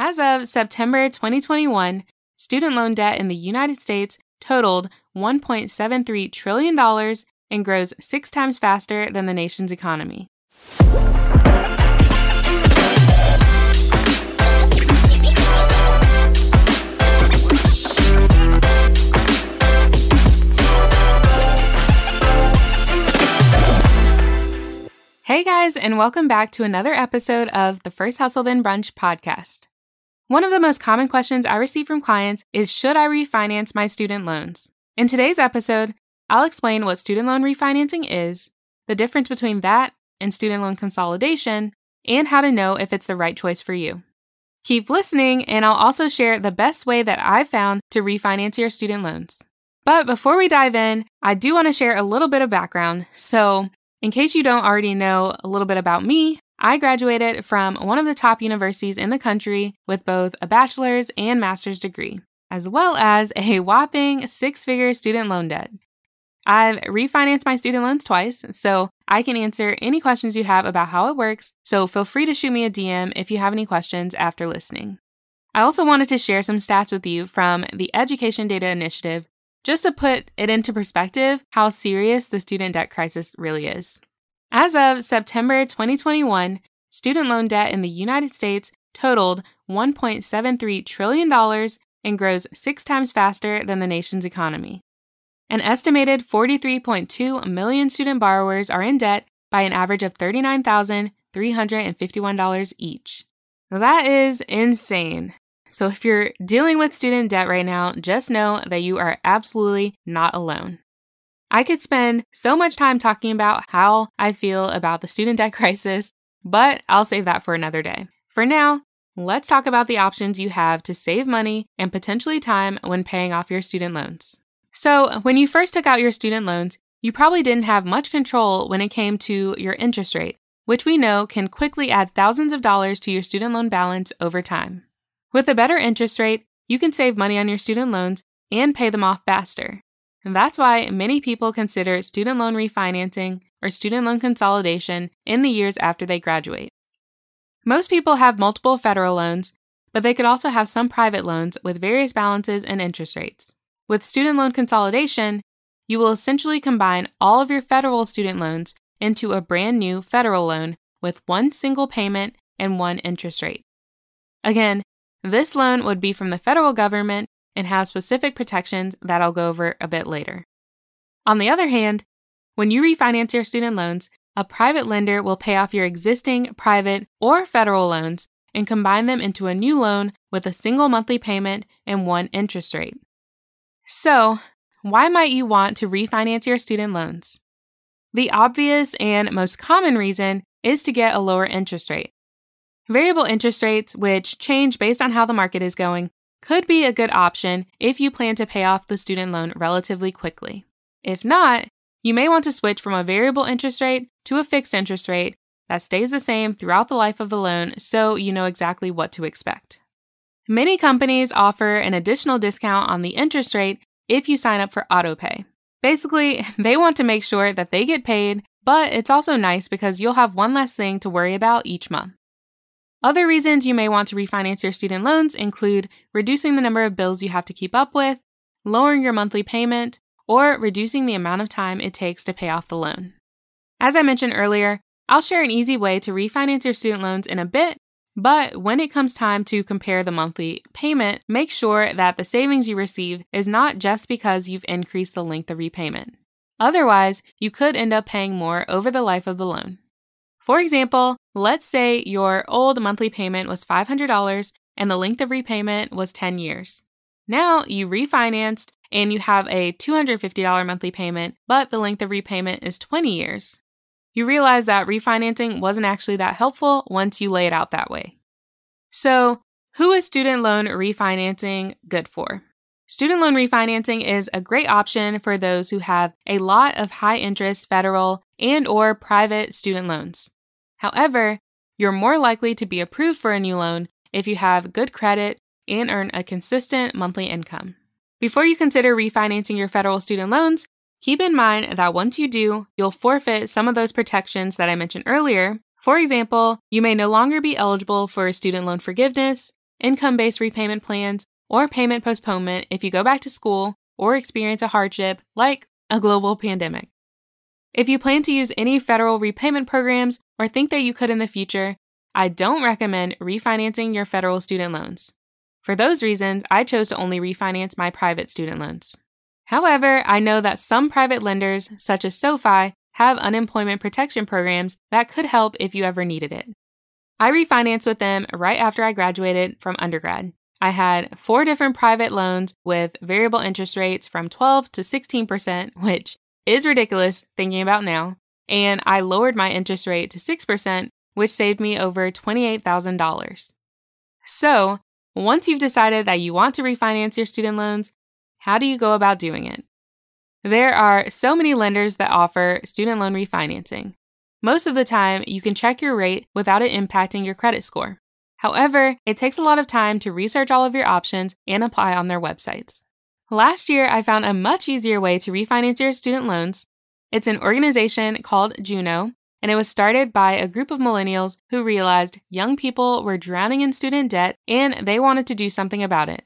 As of September 2021, student loan debt in the United States totaled $1.73 trillion and grows six times faster than the nation's economy. Hey guys, and welcome back to another episode of the First Hustle Then Brunch podcast. One of the most common questions I receive from clients is Should I refinance my student loans? In today's episode, I'll explain what student loan refinancing is, the difference between that and student loan consolidation, and how to know if it's the right choice for you. Keep listening, and I'll also share the best way that I've found to refinance your student loans. But before we dive in, I do want to share a little bit of background. So, in case you don't already know a little bit about me, I graduated from one of the top universities in the country with both a bachelor's and master's degree, as well as a whopping six figure student loan debt. I've refinanced my student loans twice, so I can answer any questions you have about how it works. So feel free to shoot me a DM if you have any questions after listening. I also wanted to share some stats with you from the Education Data Initiative just to put it into perspective how serious the student debt crisis really is. As of September 2021, student loan debt in the United States totaled $1.73 trillion and grows six times faster than the nation's economy. An estimated 43.2 million student borrowers are in debt by an average of $39,351 each. Now that is insane. So if you're dealing with student debt right now, just know that you are absolutely not alone. I could spend so much time talking about how I feel about the student debt crisis, but I'll save that for another day. For now, let's talk about the options you have to save money and potentially time when paying off your student loans. So, when you first took out your student loans, you probably didn't have much control when it came to your interest rate, which we know can quickly add thousands of dollars to your student loan balance over time. With a better interest rate, you can save money on your student loans and pay them off faster. And that's why many people consider student loan refinancing or student loan consolidation in the years after they graduate. Most people have multiple federal loans, but they could also have some private loans with various balances and interest rates. With student loan consolidation, you will essentially combine all of your federal student loans into a brand new federal loan with one single payment and one interest rate. Again, this loan would be from the federal government and have specific protections that I'll go over a bit later. On the other hand, when you refinance your student loans, a private lender will pay off your existing private or federal loans and combine them into a new loan with a single monthly payment and one interest rate. So, why might you want to refinance your student loans? The obvious and most common reason is to get a lower interest rate. Variable interest rates, which change based on how the market is going, could be a good option if you plan to pay off the student loan relatively quickly. If not, you may want to switch from a variable interest rate to a fixed interest rate that stays the same throughout the life of the loan so you know exactly what to expect. Many companies offer an additional discount on the interest rate if you sign up for autopay. Basically, they want to make sure that they get paid, but it's also nice because you'll have one less thing to worry about each month. Other reasons you may want to refinance your student loans include reducing the number of bills you have to keep up with, lowering your monthly payment, or reducing the amount of time it takes to pay off the loan. As I mentioned earlier, I'll share an easy way to refinance your student loans in a bit, but when it comes time to compare the monthly payment, make sure that the savings you receive is not just because you've increased the length of repayment. Otherwise, you could end up paying more over the life of the loan. For example, let's say your old monthly payment was $500 and the length of repayment was 10 years. Now you refinanced and you have a $250 monthly payment, but the length of repayment is 20 years. You realize that refinancing wasn't actually that helpful once you lay it out that way. So, who is student loan refinancing good for? Student loan refinancing is a great option for those who have a lot of high interest federal and or private student loans. However, you're more likely to be approved for a new loan if you have good credit and earn a consistent monthly income. Before you consider refinancing your federal student loans, keep in mind that once you do, you'll forfeit some of those protections that I mentioned earlier. For example, you may no longer be eligible for student loan forgiveness, income based repayment plans, or payment postponement if you go back to school or experience a hardship like a global pandemic. If you plan to use any federal repayment programs or think that you could in the future, I don't recommend refinancing your federal student loans. For those reasons, I chose to only refinance my private student loans. However, I know that some private lenders, such as SoFi, have unemployment protection programs that could help if you ever needed it. I refinanced with them right after I graduated from undergrad. I had four different private loans with variable interest rates from 12 to 16%, which is ridiculous thinking about now, and I lowered my interest rate to 6%, which saved me over $28,000. So, once you've decided that you want to refinance your student loans, how do you go about doing it? There are so many lenders that offer student loan refinancing. Most of the time, you can check your rate without it impacting your credit score. However, it takes a lot of time to research all of your options and apply on their websites. Last year, I found a much easier way to refinance your student loans. It's an organization called Juno, and it was started by a group of millennials who realized young people were drowning in student debt and they wanted to do something about it.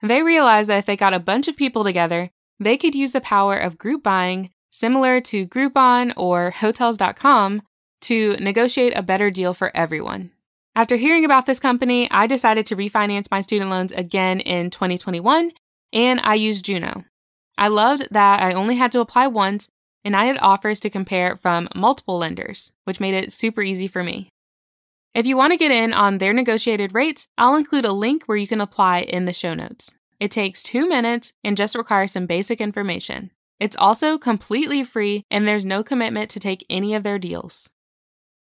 They realized that if they got a bunch of people together, they could use the power of group buying, similar to Groupon or Hotels.com, to negotiate a better deal for everyone. After hearing about this company, I decided to refinance my student loans again in 2021, and I used Juno. I loved that I only had to apply once, and I had offers to compare from multiple lenders, which made it super easy for me. If you want to get in on their negotiated rates, I'll include a link where you can apply in the show notes. It takes two minutes and just requires some basic information. It's also completely free, and there's no commitment to take any of their deals.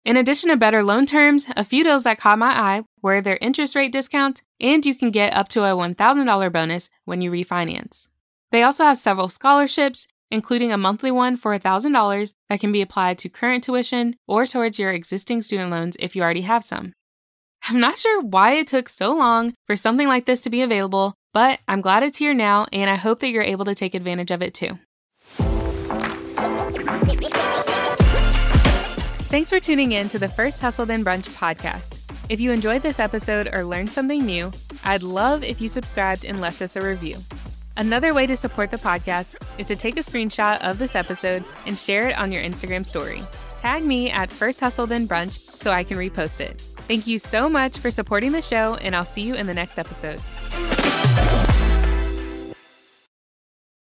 In addition to better loan terms, a few deals that caught my eye were their interest rate discount, and you can get up to a $1,000 bonus when you refinance. They also have several scholarships, including a monthly one for $1,000 that can be applied to current tuition or towards your existing student loans if you already have some. I'm not sure why it took so long for something like this to be available, but I'm glad it's here now, and I hope that you're able to take advantage of it too. Thanks for tuning in to the First Hustle Then Brunch podcast. If you enjoyed this episode or learned something new, I'd love if you subscribed and left us a review. Another way to support the podcast is to take a screenshot of this episode and share it on your Instagram story. Tag me at First Hustle Then Brunch so I can repost it. Thank you so much for supporting the show, and I'll see you in the next episode.